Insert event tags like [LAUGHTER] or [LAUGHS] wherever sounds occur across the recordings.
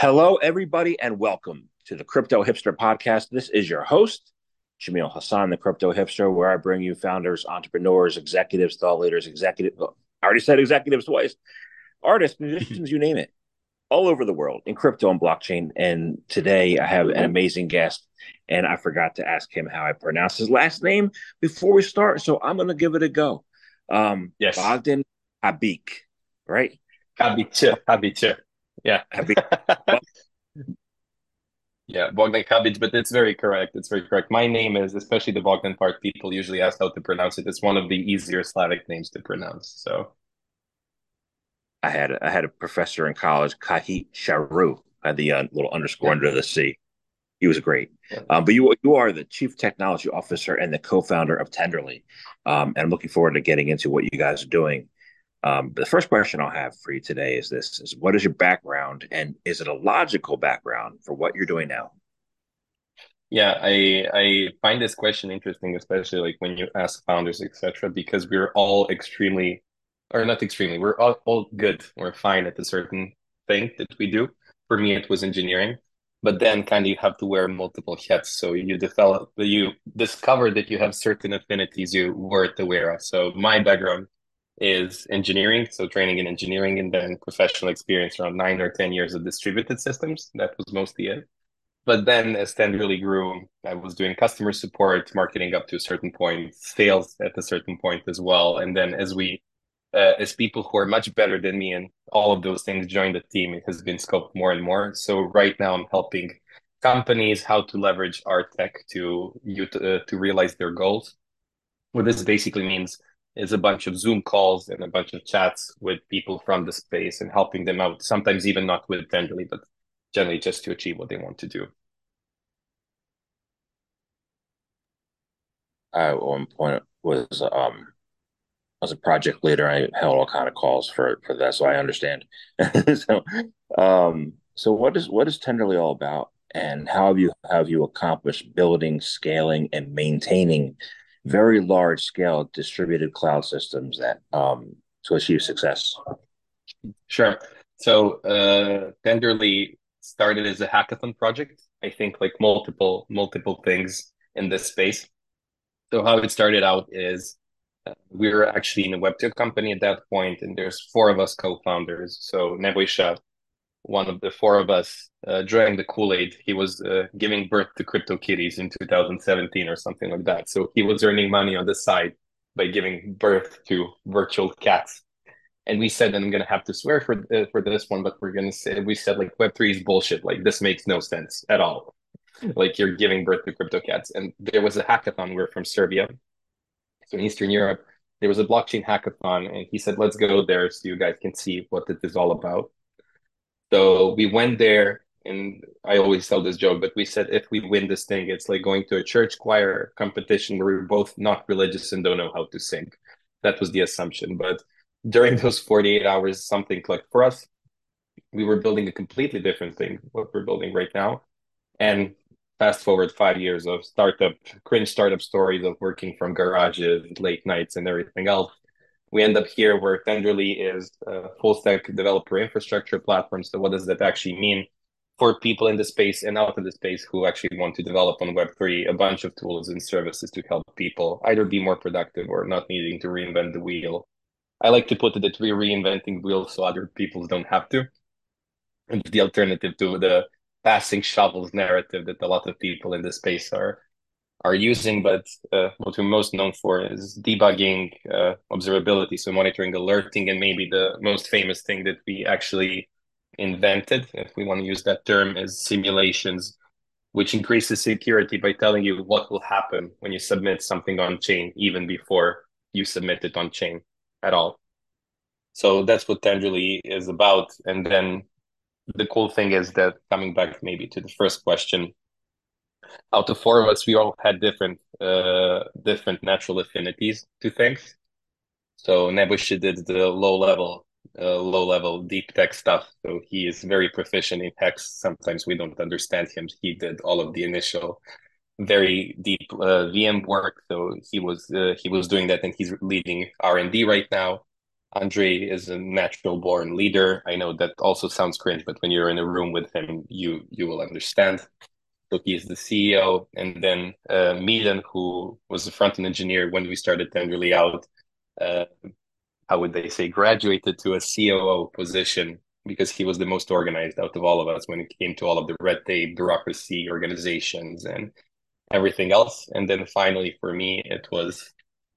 Hello, everybody, and welcome to the Crypto Hipster Podcast. This is your host, Jamil Hassan, the Crypto Hipster, where I bring you founders, entrepreneurs, executives, thought leaders, executive. I already said executives twice, artists, musicians, you name it, all over the world in crypto and blockchain. And today I have an amazing guest, and I forgot to ask him how I pronounce his last name before we start. So I'm going to give it a go. Um, yes. Bogdan Habik, right? Habik, Habik. Yeah. [LAUGHS] Yeah, Bogdan Habić, but it's very correct. It's very correct. My name is, especially the Bogdan part, people usually ask how to pronounce it. It's one of the easier Slavic names to pronounce. So I had a, I had a professor in college, Kahi Sharu, had the uh, little underscore under the C. He was great. Yeah. Um, but you you are the chief technology officer and the co-founder of Tenderly, um, and I'm looking forward to getting into what you guys are doing. Um, the first question I'll have for you today is this: is what is your background, and is it a logical background for what you're doing now? Yeah, I I find this question interesting, especially like when you ask founders, etc., because we're all extremely or not extremely. We're all, all good. We're fine at a certain thing that we do. For me, it was engineering, but then kind of you have to wear multiple hats. So you develop, you discover that you have certain affinities you weren't aware of. So my background is engineering, so training in engineering, and then professional experience around nine or ten years of distributed systems. That was mostly it. But then as Tenderly grew, I was doing customer support, marketing up to a certain point, sales at a certain point as well. And then as we uh, as people who are much better than me and all of those things join the team it has been scoped more and more so right now i'm helping companies how to leverage our tech to you uh, to realize their goals what this basically means is a bunch of zoom calls and a bunch of chats with people from the space and helping them out sometimes even not with tenderly but generally just to achieve what they want to do at one point was um as a project leader, I held all kind of calls for for that, so I understand. [LAUGHS] so, um, so what is what is Tenderly all about, and how have you how have you accomplished building, scaling, and maintaining very large scale distributed cloud systems that um, to achieve success? Sure. So uh, Tenderly started as a hackathon project. I think like multiple multiple things in this space. So how it started out is we were actually in a Web2 company at that point, and there's four of us co-founders. So Nebojša, one of the four of us, uh, drank the Kool-Aid. He was uh, giving birth to crypto kitties in 2017 or something like that. So he was earning money on the side by giving birth to virtual cats. And we said, and I'm gonna have to swear for uh, for this one, but we're gonna say we said like Web3 is bullshit. Like this makes no sense at all. like you're giving birth to crypto cats. And there was a hackathon. We're from Serbia, so in Eastern Europe, there was a blockchain hackathon, and he said, "Let's go there so you guys can see what it is all about." So we went there, and I always tell this joke, but we said if we win this thing, it's like going to a church choir competition where we're both not religious and don't know how to sing. That was the assumption, but during those 48 hours, something clicked for us. We were building a completely different thing, what we're building right now. And fast forward five years of startup cringe startup stories of working from garages late nights and everything else we end up here where tenderly is a full stack developer infrastructure platform. So what does that actually mean for people in the space and out of the space who actually want to develop on web3 a bunch of tools and services to help people either be more productive or not needing to reinvent the wheel? I like to put it that we're reinventing wheels so other people don't have to. And the alternative to the passing shovels narrative that a lot of people in the space are are using, but uh, what we're most known for is debugging, uh, observability, so monitoring, alerting, and maybe the most famous thing that we actually invented, if we want to use that term, is simulations, which increases security by telling you what will happen when you submit something on chain, even before you submit it on chain at all. So that's what Tenderly is about. And then the cool thing is that coming back maybe to the first question, out of four of us, we all had different uh, different natural affinities to things. So Nebojša did the low level, uh, low level deep tech stuff. So he is very proficient in hex. Sometimes we don't understand him. He did all of the initial, very deep uh, VM work. So he was uh, he was doing that, and he's leading R and D right now. Andre is a natural born leader. I know that also sounds cringe, but when you're in a room with him, you you will understand. So he's the CEO, and then uh, Milan, who was the front end engineer when we started Tenderly out, uh, how would they say, graduated to a COO position because he was the most organized out of all of us when it came to all of the red tape, bureaucracy, organizations, and everything else. And then finally, for me, it was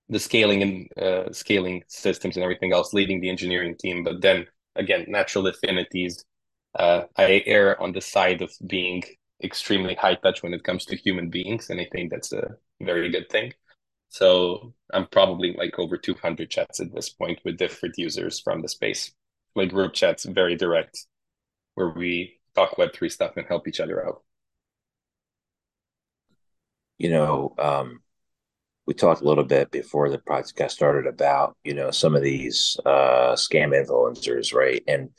the scaling and uh, scaling systems and everything else, leading the engineering team. But then again, natural affinities. Uh, I err on the side of being extremely high touch when it comes to human beings, and I think that's a very good thing. So I'm probably like over 200 chats at this point with different users from the space, like group chats, very direct, where we talk Web3 stuff and help each other out. You know, um, we talked a little bit before the podcast started about you know some of these uh, scam influencers, right? And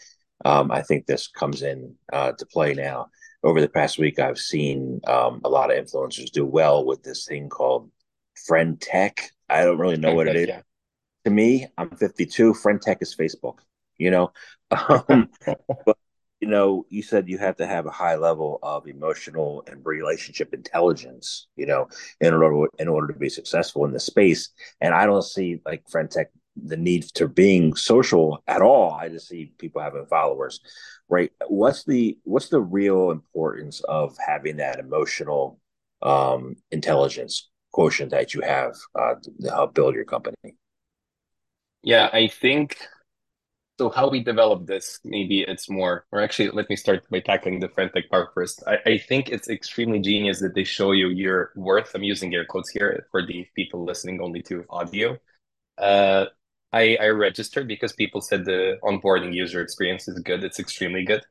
um, I think this comes in uh, to play now. Over the past week, I've seen um, a lot of influencers do well with this thing called Friend Tech. I don't really know what it is. Yeah. To me, I'm 52. Friend Tech is Facebook. You know, [LAUGHS] um, but you know, you said you have to have a high level of emotional and relationship intelligence, you know, in order in order to be successful in the space. And I don't see like friend tech the need to being social at all. I just see people having followers, right? What's the what's the real importance of having that emotional um, intelligence quotient that you have uh, to help build your company? Yeah, I think so how we develop this maybe it's more or actually let me start by tackling the friendtech part first I, I think it's extremely genius that they show you your worth i'm using air quotes here for the people listening only to audio uh, I, I registered because people said the onboarding user experience is good it's extremely good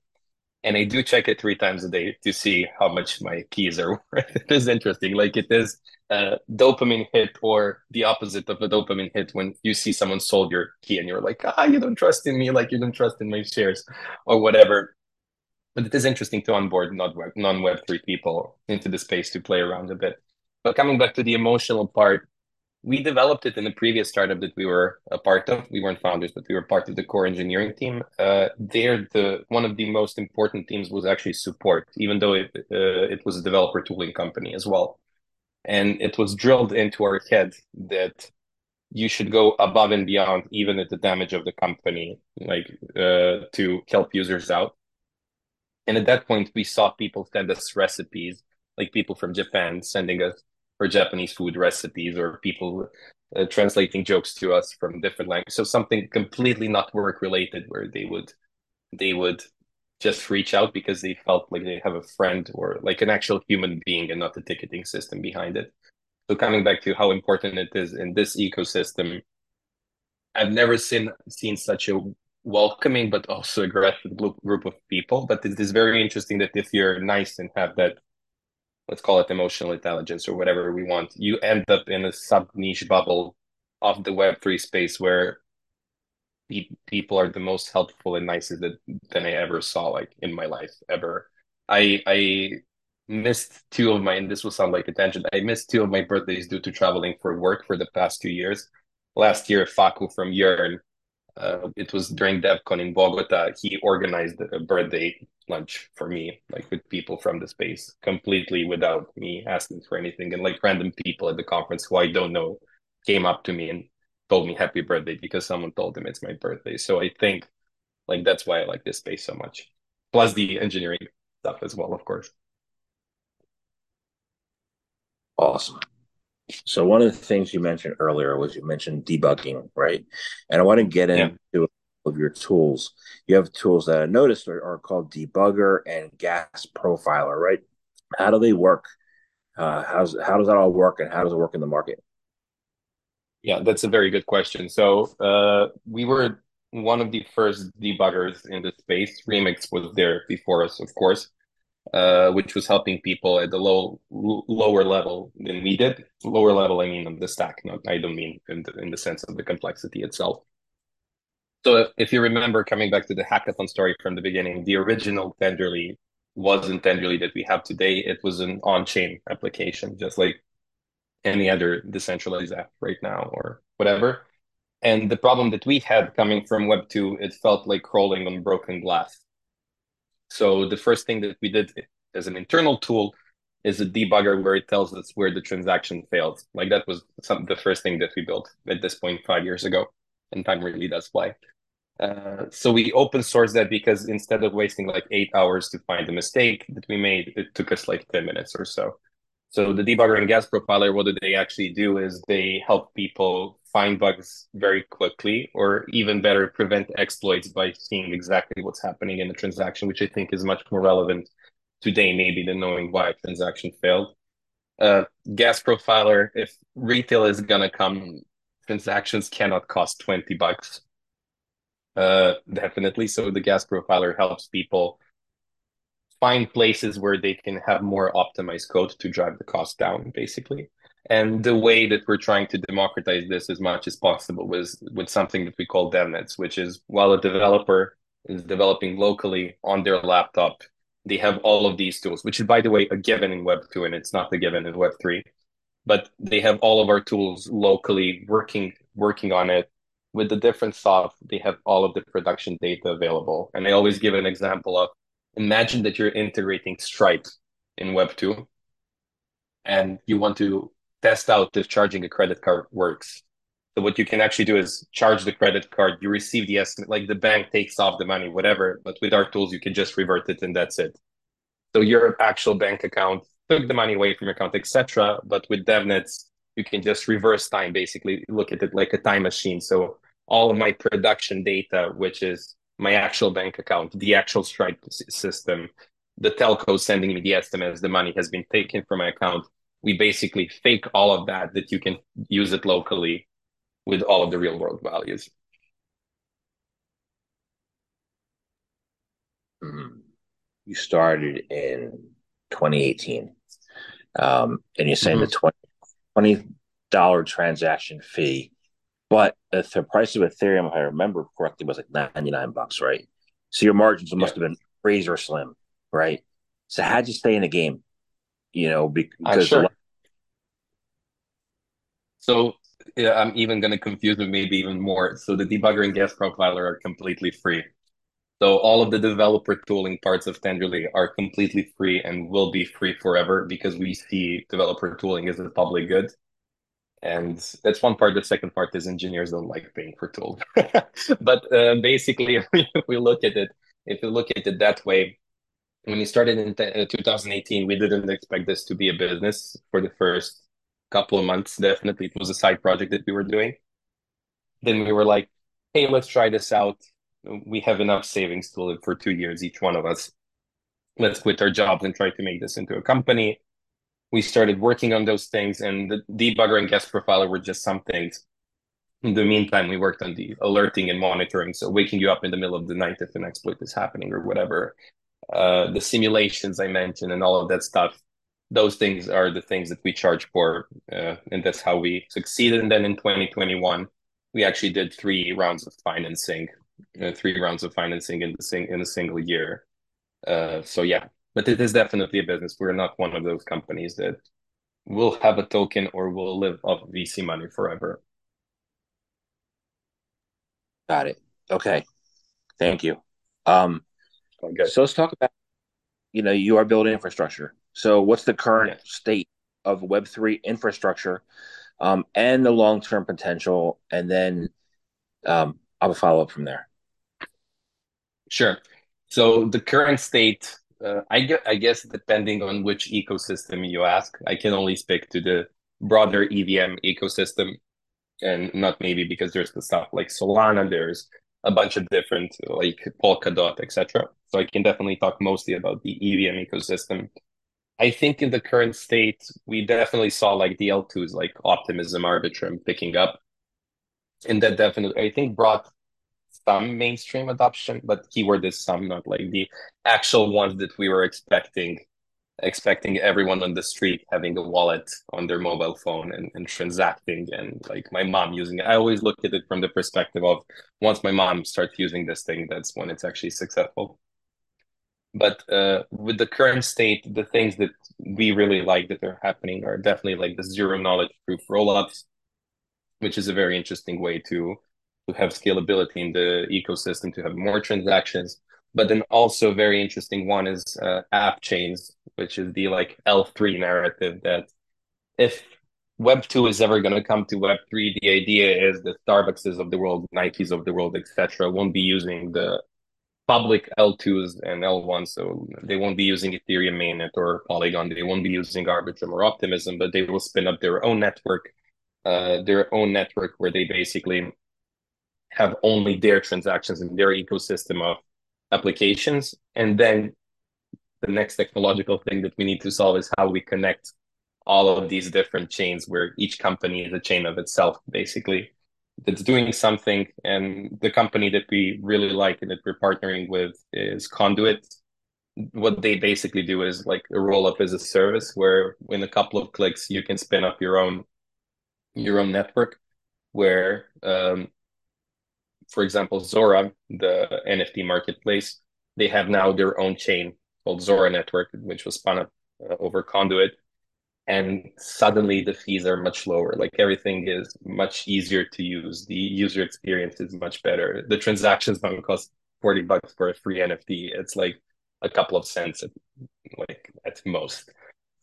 and I do check it three times a day to see how much my keys are [LAUGHS] worth. it is interesting. Like it is a dopamine hit or the opposite of a dopamine hit when you see someone sold your key and you're like, ah, you don't trust in me, like you don't trust in my shares or whatever. But it is interesting to onboard non Web three people into the space to play around a bit. But coming back to the emotional part, we developed it in the previous startup that we were a part of. We weren't founders, but we were part of the core engineering team. Uh, there, the one of the most important teams was actually support, even though it uh, it was a developer tooling company as well. And it was drilled into our head that you should go above and beyond, even at the damage of the company, like uh, to help users out. And at that point, we saw people send us recipes, like people from Japan sending us or Japanese food recipes or people uh, translating jokes to us from different languages. So something completely not work related where they would they would just reach out because they felt like they have a friend or like an actual human being and not the ticketing system behind it. So coming back to how important it is in this ecosystem, I've never seen seen such a welcoming but also aggressive group of people. But it is very interesting that if you're nice and have that let's call it emotional intelligence or whatever we want, you end up in a sub niche bubble of the Web3 space where pe- people are the most helpful and nicest that, than I ever saw, like in my life ever. I I missed two of my, and this will sound like a tangent, I missed two of my birthdays due to traveling for work for the past two years. Last year, Faku from Yearn uh, it was during DevCon in Bogota. He organized a birthday lunch for me, like with people from the space, completely without me asking for anything. And like random people at the conference who I don't know came up to me and told me happy birthday because someone told them it's my birthday. So I think like that's why I like this space so much. Plus the engineering stuff as well, of course. Awesome. So one of the things you mentioned earlier was you mentioned debugging, right? And I want to get into yeah. of your tools. You have tools that I noticed are, are, called debugger and gas profiler, right? How do they work? Uh, how's how does that all work, and how does it work in the market? Yeah, that's a very good question. So uh, we were one of the first debuggers in the space. Remix was there before us, of course uh, which was helping people at the low lower level than we did. Lower level, I mean on the stack. Not, I don't mean in the, in the sense of the complexity itself. So if, if you remember, coming back to the hackathon story from the beginning, the original Tenderly wasn't Tenderly that we have today. It was an on-chain application, just like any other decentralized app right now or whatever. And the problem that we had coming from Web 2, it felt like crawling on broken glass. So the first thing that we did as an internal tool is a debugger where it tells us where the transaction failed. Like that was some the first thing that we built at this point five years ago, and time really does fly. Uh, so we open source that because instead of wasting like eight hours to find the mistake that we made, it took us like 10 minutes or so. So the debugger and gas profiler, what do they actually do is they help people find bugs very quickly, or even better, prevent exploits by seeing exactly what's happening in the transaction, which I think is much more relevant today, maybe than knowing why a transaction failed. Uh, gas profiler, if retail is gonna come, transactions cannot cost 20 bucks. Uh, definitely. So the gas profiler helps people find places where they can have more optimized code to drive the cost down, basically. And the way that we're trying to democratize this as much as possible was with something that we call DevNets, which is while a developer is developing locally on their laptop, they have all of these tools, which is, by the way, a given in Web 2 and it's not a given in Web 3. But they have all of our tools locally working working on it with the different soft. They have all of the production data available. And I always give an example of imagine that you're integrating Stripe in Web 2 and you want to test out if charging a credit card works. So what you can actually do is charge the credit card, you receive the estimate, like the bank takes off the money, whatever. But with our tools, you can just revert it and that's it. So your actual bank account took the money away from your account, etc. But with DevNets, you can just reverse time, basically look at it like a time machine. So all of my production data, which is my actual bank account, the actual Stripe system, the telco sending me the estimates, the money has been taken from my account we basically fake all of that that you can use it locally with all of the real world values. Mm-hmm. You started in 2018, um, and you're saying mm-hmm. the 20 dollar transaction fee, but if the price of Ethereum, if I remember correctly, was like 99 bucks, right? So your margins must yeah. have been razor slim, right? So how'd you stay in the game? You know, because sure. so yeah, I'm even going to confuse it maybe even more. So the debugger and gas profiler are completely free. So all of the developer tooling parts of Tenderly are completely free and will be free forever because we see developer tooling as a public good. And that's one part. The second part is engineers don't like paying for tools. [LAUGHS] but uh, basically, if [LAUGHS] we look at it, if we look at it that way, when we started in uh, 2018, we didn't expect this to be a business for the first couple of months. Definitely, it was a side project that we were doing. Then we were like, hey, let's try this out. We have enough savings to live for two years, each one of us. Let's quit our jobs and try to make this into a company. We started working on those things, and the debugger and gas profiler were just some things. In the meantime, we worked on the alerting and monitoring. So, waking you up in the middle of the night if an exploit is happening or whatever, uh, the simulations I mentioned and all of that stuff. Those things are the things that we charge for, uh, and that's how we succeeded. And then in 2021, we actually did three rounds of financing, uh, three rounds of financing in the sing- in a single year. Uh, so yeah, but it is definitely a business. We're not one of those companies that will have a token or will live off VC money forever. Got it. Okay. Thank you. Um, Okay. So let's talk about, you know, you are building infrastructure. So what's the current state of Web3 infrastructure um, and the long term potential? And then um, I'll follow up from there. Sure. So the current state, uh, I, guess, I guess depending on which ecosystem you ask, I can only speak to the broader EVM ecosystem and not maybe because there's the stuff like Solana, there's a bunch of different like Polkadot, etc. So I can definitely talk mostly about the EVM ecosystem. I think in the current state, we definitely saw like the L2s like Optimism, Arbitrum picking up. And that definitely, I think, brought some mainstream adoption, but keyword is some, not like the actual ones that we were expecting expecting everyone on the street having a wallet on their mobile phone and, and transacting and like my mom using it. I always look at it from the perspective of once my mom starts using this thing, that's when it's actually successful. But uh, with the current state, the things that we really like that are happening are definitely like the zero knowledge proof rollups, which is a very interesting way to to have scalability in the ecosystem, to have more transactions. But then also very interesting one is uh, app chains, which is the like L3 narrative that if Web 2 is ever going to come to Web 3, the idea is that Starbucks of the world, Nikes of the world, etc., won't be using the public L2s and L1s. So they won't be using Ethereum mainnet or Polygon. They won't be using Arbitrum or Optimism, but they will spin up their own network, uh, their own network where they basically have only their transactions in their ecosystem of applications. And then the next technological thing that we need to solve is how we connect all of these different chains where each company is a chain of itself, basically, that's doing something. And the company that we really like and that we're partnering with is Conduit. What they basically do is like a roll up as a service where in a couple of clicks you can spin up your own your own network where um, for example, Zora, the NFT marketplace, they have now their own chain called Zora Network, which was spun up uh, over Conduit. And suddenly the fees are much lower. Like everything is much easier to use. The user experience is much better. The transactions don't cost 40 bucks for a free NFT. It's like a couple of cents at, like at most.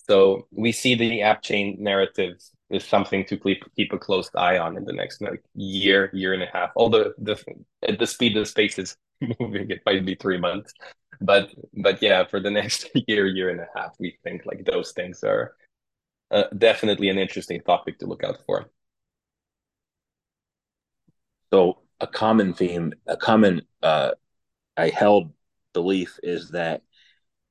So we see the app chain narrative is something to keep keep a close eye on in the next like year, year and a half. Although the at the speed the space is [LAUGHS] moving, it might be three months. But but yeah, for the [LAUGHS] next year, year and a half, we think like those things are uh, definitely an interesting topic to look out for. So a common theme, a common uh, I held belief is that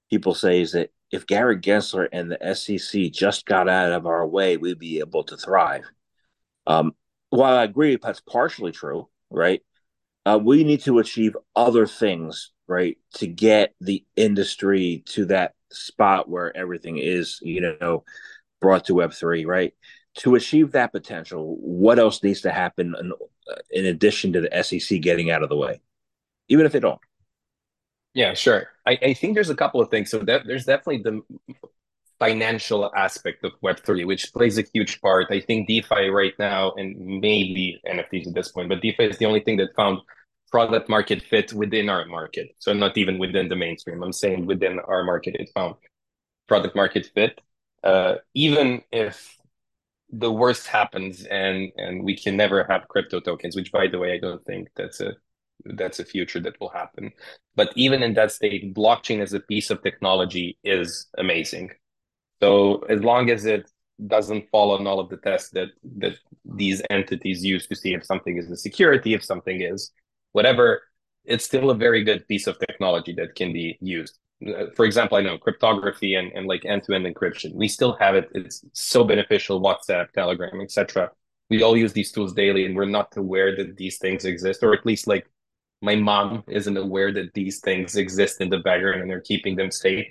people say is that if Gary Gensler and the SEC just got out of our way, we'd be able to thrive. Um, while I agree that's partially true, right? Uh, we need to achieve other things, right, to get the industry to that spot where everything is, you know, brought to Web three, right? To achieve that potential, what else needs to happen in, uh, in addition to the SEC getting out of the way, even if they don't? Yeah, sure. I, I think there's a couple of things. So that there's definitely the financial aspect of Web3, which plays a huge part. I think DeFi right now, and maybe NFTs at this point, but DeFi is the only thing that found product market fit within our market. So not even within the mainstream. I'm saying within our market, it found product market fit. Uh, even if the worst happens and and we can never have crypto tokens, which by the way, I don't think that's a that's a future that will happen. But even in that state, blockchain as a piece of technology is amazing. So as long as it doesn't fall on all of the tests that that these entities use to see if something is a security, if something is whatever, it's still a very good piece of technology that can be used. For example, I know cryptography and, and like end-to-end encryption. We still have it. It's so beneficial. WhatsApp, Telegram, etc. We all use these tools daily, and we're not aware that these things exist, or at least like my mom isn't aware that these things exist in the background and they're keeping them safe.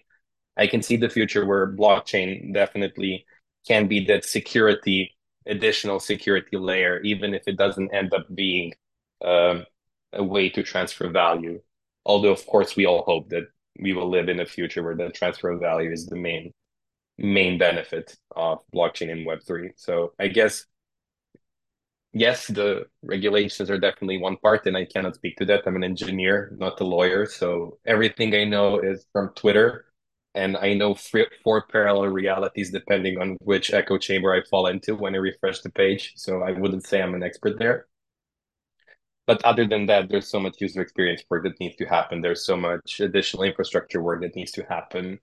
I can see the future where blockchain definitely can be that security, additional security layer, even if it doesn't end up being um, a way to transfer value. Although, of course, we all hope that we will live in a future where the transfer of value is the main main benefit of blockchain in Web3. So I guess yes, the regulations are definitely one part, and I cannot speak to that. I'm an engineer, not a lawyer. So everything I know is from Twitter. And I know four parallel realities depending on which echo chamber I fall into when I refresh the page. So I wouldn't say I'm an expert there. But other than that, there's so much user experience work that needs to happen. There's so much additional infrastructure work that needs to happen.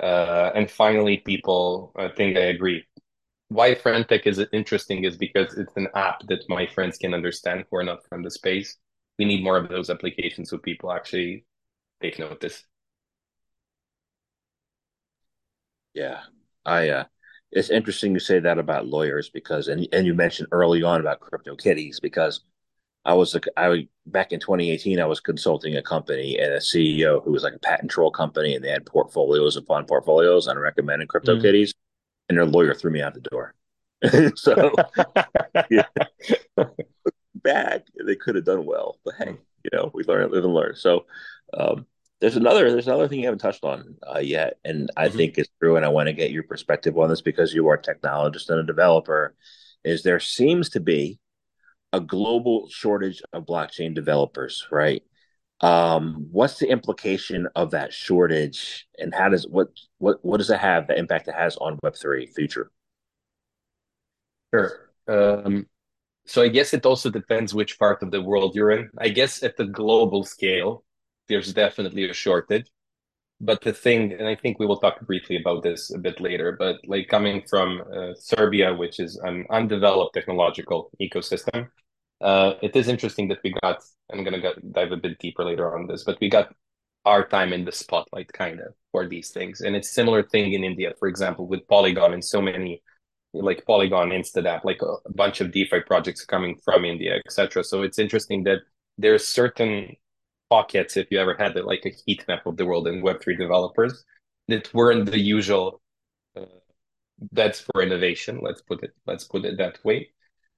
Uh, and finally, people, I think I agree, why Friend.tech is interesting is because it's an app that my friends can understand who are not from the space. We need more of those applications so people actually take notice. Yeah, I. Uh, it's interesting you say that about lawyers because, and and you mentioned early on about crypto kitties because I was a, I back in 2018 I was consulting a company and a CEO who was like a patent troll company and they had portfolios upon portfolios on recommended crypto mm. kitties and their lawyer threw me out the door. [LAUGHS] so [LAUGHS] yeah. bad. They could have done well, but hey, you know, we learn, live and learn. So um, there's another there's another thing you haven't touched on uh, yet, and I mm-hmm. think it's true. And I want to get your perspective on this because you are a technologist and a developer. Is there seems to be a global shortage of blockchain developers, right? Um, what's the implication of that shortage, and how does what what what does it have the impact it has on Web three future? Sure. Um, so I guess it also depends which part of the world you're in. I guess at the global scale, there's definitely a shortage. But the thing, and I think we will talk briefly about this a bit later, but like coming from uh, Serbia, which is an undeveloped technological ecosystem, uh, it is interesting that we got, I'm going to dive a bit deeper later on this, but we got our time in the spotlight kind of for these things. And it's similar thing in India, for example, with Polygon and so many like Polygon, Instadapp, like a, a bunch of DeFi projects coming from India, etc. So it's interesting that there's certain pockets, if you ever had it, like a heat map of the world in Web3 developers that weren't the usual uh, that's for innovation. Let's put it let's put it that way.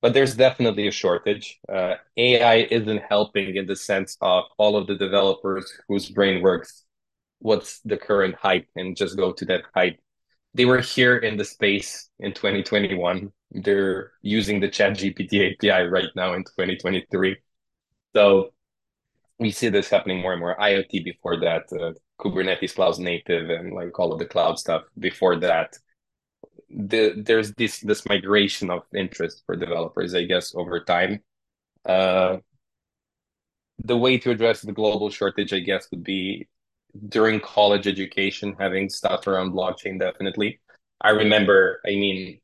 But there's definitely a shortage. Uh, AI isn't helping in the sense of all of the developers whose brain works. What's the current hype, and just go to that hype they were here in the space in 2021. They're using the Chat GPT API right now in 2023. So we see this happening more and more. IoT before that, uh, Kubernetes cloud native, and like all of the cloud stuff before that. The, there's this this migration of interest for developers, I guess, over time. Uh, the way to address the global shortage, I guess, would be during college education having stuff around blockchain definitely. I remember i mean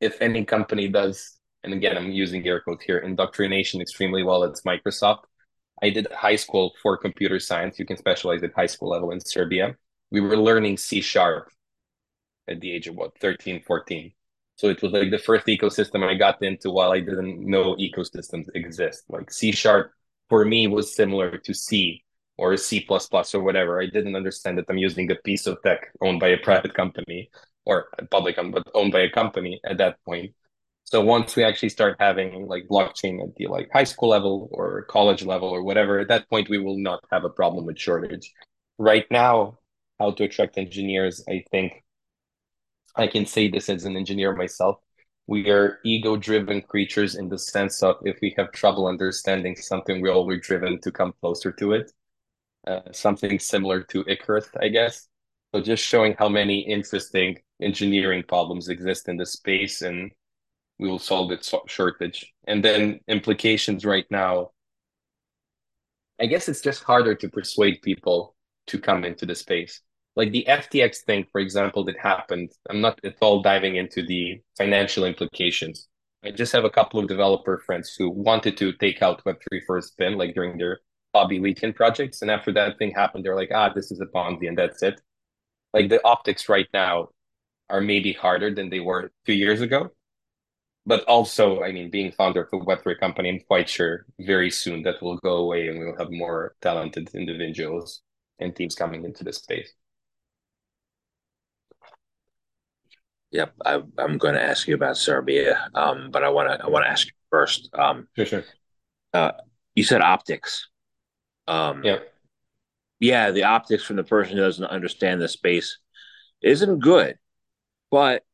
if any company does and again i'm using air quotes here indoctrination extremely well it's microsoft. I did high school for computer science. You can specialize at high school level in serbia. We were learning c sharp at the age of what 13 14 so it was like the first ecosystem i got into while i didn't know ecosystems exist like c sharp for me was similar to c or C++ or whatever. I didn't understand that I'm using a piece of tech owned by a private company or public, but owned by a company at that point. So once we actually start having like blockchain at the like high school level or college level or whatever, at that point we will not have a problem with shortage. Right now, how to attract engineers, I think I can say this as an engineer myself. We are ego driven creatures in the sense of if we have trouble understanding something, we're always driven to come closer to it uh, something similar to Icarus, I guess. So just showing how many interesting engineering problems exist in the space, and we will solve its shortage. And then implications right now. I guess it's just harder to persuade people to come into the space. Like the FTX thing, for example, that happened. I'm not at all diving into the financial implications. I just have a couple of developer friends who wanted to take out Web3 for a spin, like during their hobby weekend projects. And after that thing happened, they're like, ah, this is a Ponzi and that's it. Like the optics right now are maybe harder than they were two years ago. But also, I mean, being founder of a Web3 company, I'm quite sure very soon that will go away and we'll have more talented individuals and teams coming into this space. Yep, I, am going to ask you about Serbia, um, but I want to I want to ask you first. Um, sure, sure. Uh, you said optics. Um, yeah. Yeah, the optics from the person who doesn't understand the space isn't good. But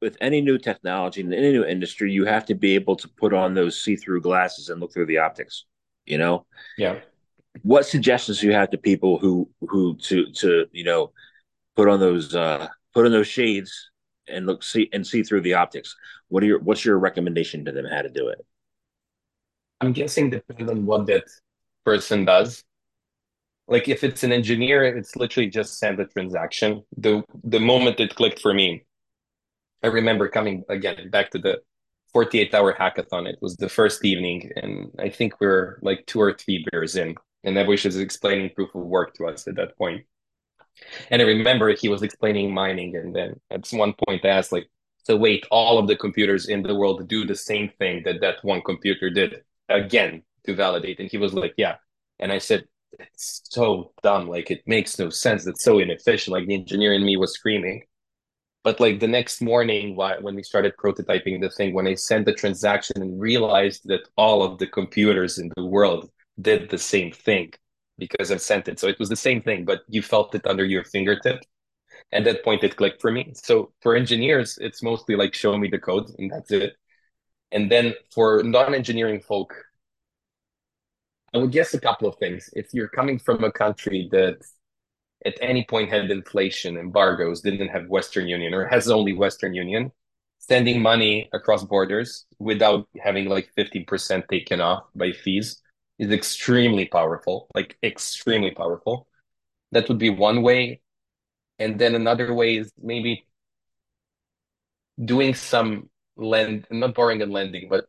with any new technology in any new industry, you have to be able to put on those see-through glasses and look through the optics. You know. Yeah. What suggestions do you have to people who who to to you know put on those uh put on those shades and look see and see through the optics? What are your what's your recommendation to them how to do it? I'm guessing depending on what that person does. Like if it's an engineer, it's literally just send the transaction. The the moment it clicked for me, I remember coming again back to the 48 hour hackathon. It was the first evening, and I think we are like two or three beers in, and Nebojša was explaining proof of work to us at that point. And I remember he was explaining mining, and then at one point I asked, like, so wait, all of the computers in the world do the same thing that that one computer did again to validate. And he was like, yeah. And I said, it's so dumb. Like it makes no sense. It's so inefficient. Like the engineer in me was screaming. But like the next morning, when we started prototyping the thing, when I sent the transaction and realized that all of the computers in the world did the same thing because I've sent it. So it was the same thing, but you felt it under your fingertip. At that point, it clicked for me. So for engineers, it's mostly like show me the code and that's it And then for non-engineering folk, I would guess a couple of things. If you're coming from a country that at any point had inflation, embargoes, didn't have Western Union or has only Western Union, sending money across borders without having like 15% taken off by fees is extremely powerful, like extremely powerful. That would be one way. And then another way is maybe doing some lend, not borrowing and lending, but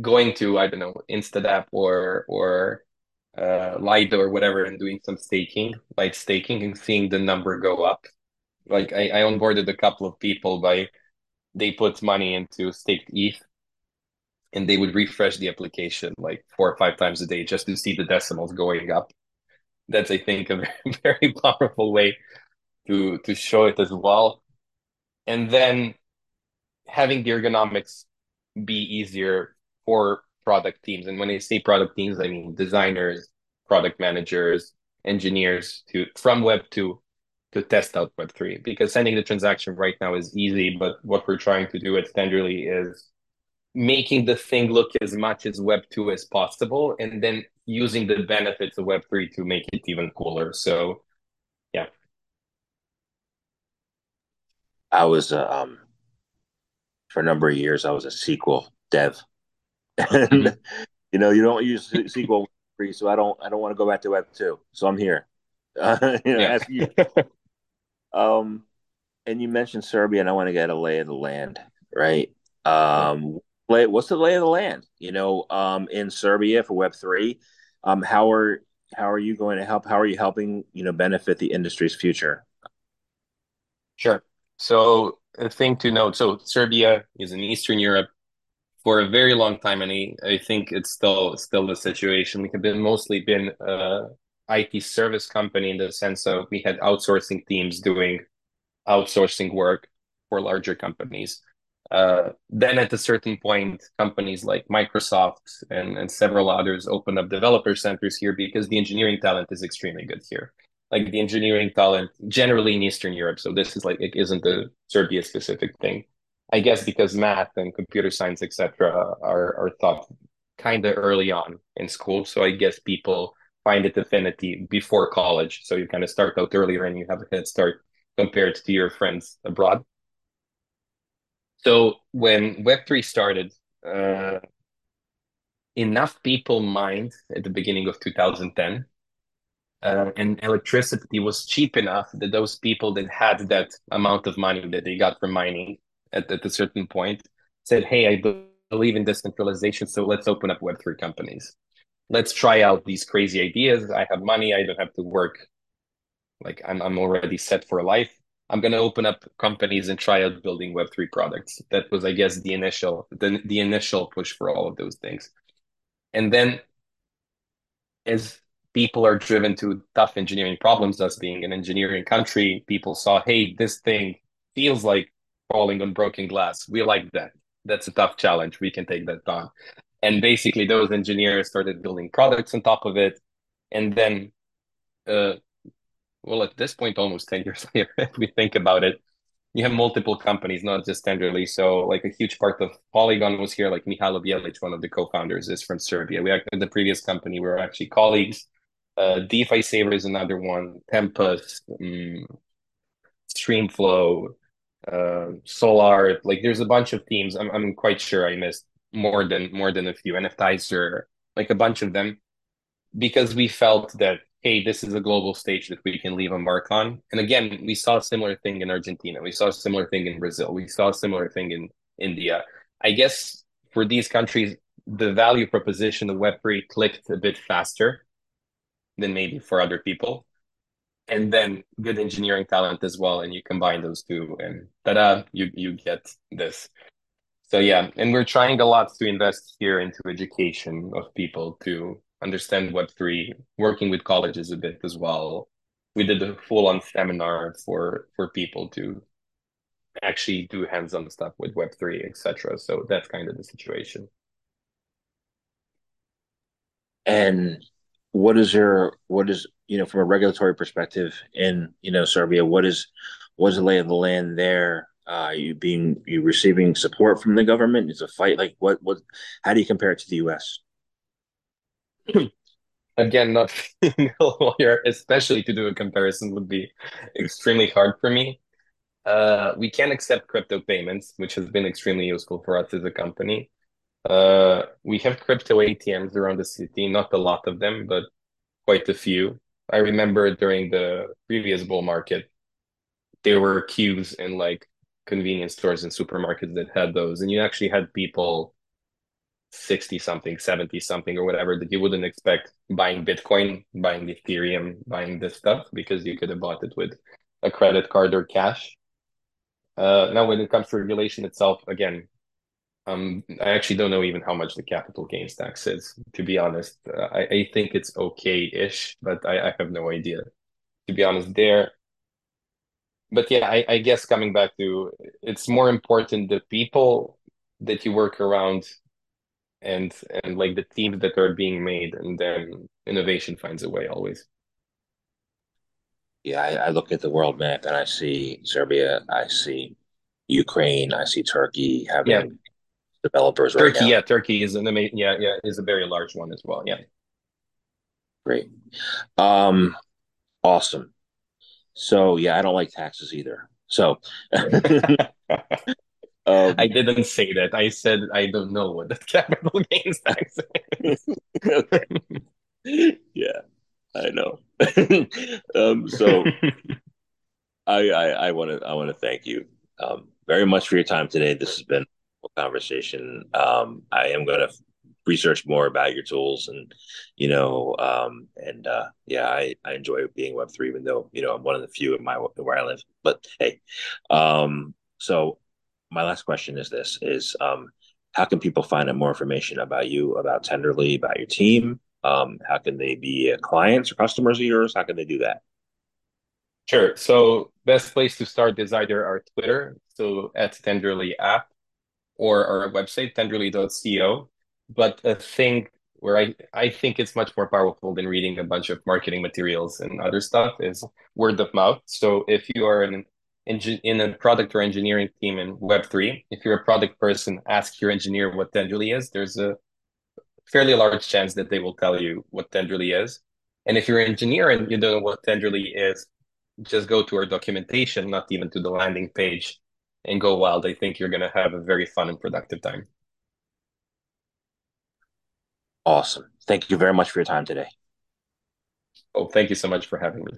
going to, I don't know, Instadapp or or uh, Lido or whatever and doing some staking, like staking and seeing the number go up. Like I, I onboarded a couple of people by they put money into staked ETH and they would refresh the application like four or five times a day just to see the decimals going up. That's I think a [LAUGHS] very, powerful way to to show it as well. And then having the ergonomics be easier for product teams. And when I say product teams, I mean designers, product managers, engineers to from Web two to test out Web three. Because sending the transaction right now is easy, but what we're trying to do at Tenderly is making the thing look as much as Web two as possible, and then using the benefits of Web three to make it even cooler. So, yeah. I was um for a number of years. I was a SQL dev, and mm-hmm. [LAUGHS] you know you don't use SQL free, so I don't I don't want to go back to Web two. So I'm here. Uh, [LAUGHS] you know, yeah. you. [LAUGHS] um, and you mentioned Serbia, and I want to get a lay of the land, right? Um, what's the lay of the land? You know, um, in Serbia for Web three, um, how are how are you going to help? How are you helping you know benefit the industry's future? Sure. So a thing to note: so Serbia is in Eastern Europe for a very long time, and I, think it's still still the situation. We have been mostly been a IT service company in the sense of we had outsourcing teams doing outsourcing work for larger companies. Uh, then at a certain point, companies like Microsoft and, and several others opened up developer centers here because the engineering talent is extremely good here. Like the engineering talent generally in Eastern Europe. So this is like it isn't a Serbia specific thing. I guess because math and computer science, etc., are are taught kind of early on in school. So I guess people find it affinity before college. So you kind of start out earlier and you have a head start compared to your friends abroad. So when Web3 started, uh, enough people mined at the beginning of 2010, uh, and electricity was cheap enough that those people that had that amount of money that they got from mining at, at a certain point said, Hey, I believe in decentralization, so let's open up Web3 companies. Let's try out these crazy ideas. I have money, I don't have to work. Like I'm, I'm already set for life. I'm going to open up companies and try out building Web3 products. That was, I guess, the initial the, the initial push for all of those things. And then as people are driven to tough engineering problems, us being an engineering country, people saw, hey, this thing feels like falling on broken glass. We like that. That's a tough challenge. We can take that on. And basically, those engineers started building products on top of it. And then, uh, well, at this point, almost 10 years [LAUGHS] later, if we think about it, you have multiple companies, not just Tenderly. So, like a huge part of Polygon was here, like Mihailo Bjelic, one of the co founders, is from Serbia. We actually, the previous company, we were actually colleagues. Uh, DeFi Saver is another one, Tempest, um, Streamflow, uh, Solar. Like there's a bunch of teams. I'm I'm quite sure I missed more than more than a few. NFTizer, like a bunch of them, because we felt that hey, this is a global stage that we can leave a mark on. And again, we saw a similar thing in Argentina. We saw a similar thing in Brazil. We saw a similar thing in India. I guess for these countries, the value proposition of Web3 clicked a bit faster than maybe for other people and then good engineering talent as well and you combine those two and ta-da you you get this so yeah and we're trying a lot to invest here into education of people to understand web3 working with colleges a bit as well we did a full-on seminar for for people to actually do hands-on stuff with web3 etc so that's kind of the situation and what is your what is you know, from a regulatory perspective in, you know, Serbia, what is what is the lay of the land there? Uh, you being you receiving support from the government? Is a fight like what? What? How do you compare it to the U.S.? Again, not [LAUGHS] a lawyer, especially to do a comparison would be extremely hard for me. Uh, we can accept crypto payments, which has been extremely useful for us as a company. Uh, we have crypto ATMs around the city, not a lot of them, but quite a few. I remember during the previous bull market, there were queues in like convenience stores and supermarkets that had those, and you actually had people 60 something, 70 something, or whatever that you wouldn't expect buying Bitcoin, buying Ethereum, buying this stuff because you could have bought it with a credit card or cash. Uh, now, when it comes to regulation itself, again, um, I actually don't know even how much the capital gains tax is, to be honest. Uh, I, I think it's okay-ish, but I, I have no idea, to be honest, there. But yeah, I, I guess coming back to it's more important the people that you work around and and like the teams that are being made, and then innovation finds a way always. Yeah, I, I look at the world map and I see Serbia, I see Ukraine, I see Turkey having Yeah. developers right Turkey, now. yeah, Turkey is an amazing, yeah, yeah, is a very large one as well. Yeah. Great. Um, awesome. So yeah, I don't like taxes either. So [LAUGHS] [LAUGHS] um, I didn't say that. I said I don't know what the [LAUGHS] capital gains tax is. [LAUGHS] yeah, I know. [LAUGHS] um, so I I want to I want to thank you um, very much for your time today. This has been a conversation. Um, I am going to research more about your tools and you know um, and uh, yeah, I I enjoy being Web three, even though you know I'm one of the few in my where I live. But hey, um, so my last question is this: is um, how can people find out more information about you, about Tenderly, about your team? Um, how can they be clients or customers of yours? How can they do that? Sure. So best place to start is either our Twitter, so at Tenderly app, or our website, tenderly.co. But a thing where I, I think it's much more powerful than reading a bunch of marketing materials and other stuff is word of mouth. So if you are an in a product or engineering team in Web3, if you're a product person, ask your engineer what Tenderly is. There's a fairly large chance that they will tell you what Tenderly is. And if you're an engineer and you don't know what Tenderly is, just go to our documentation, not even to the landing page, and go wild. I think you're going to have a very fun and productive time. Awesome. Thank you very much for your time today. Oh, thank you so much for having me.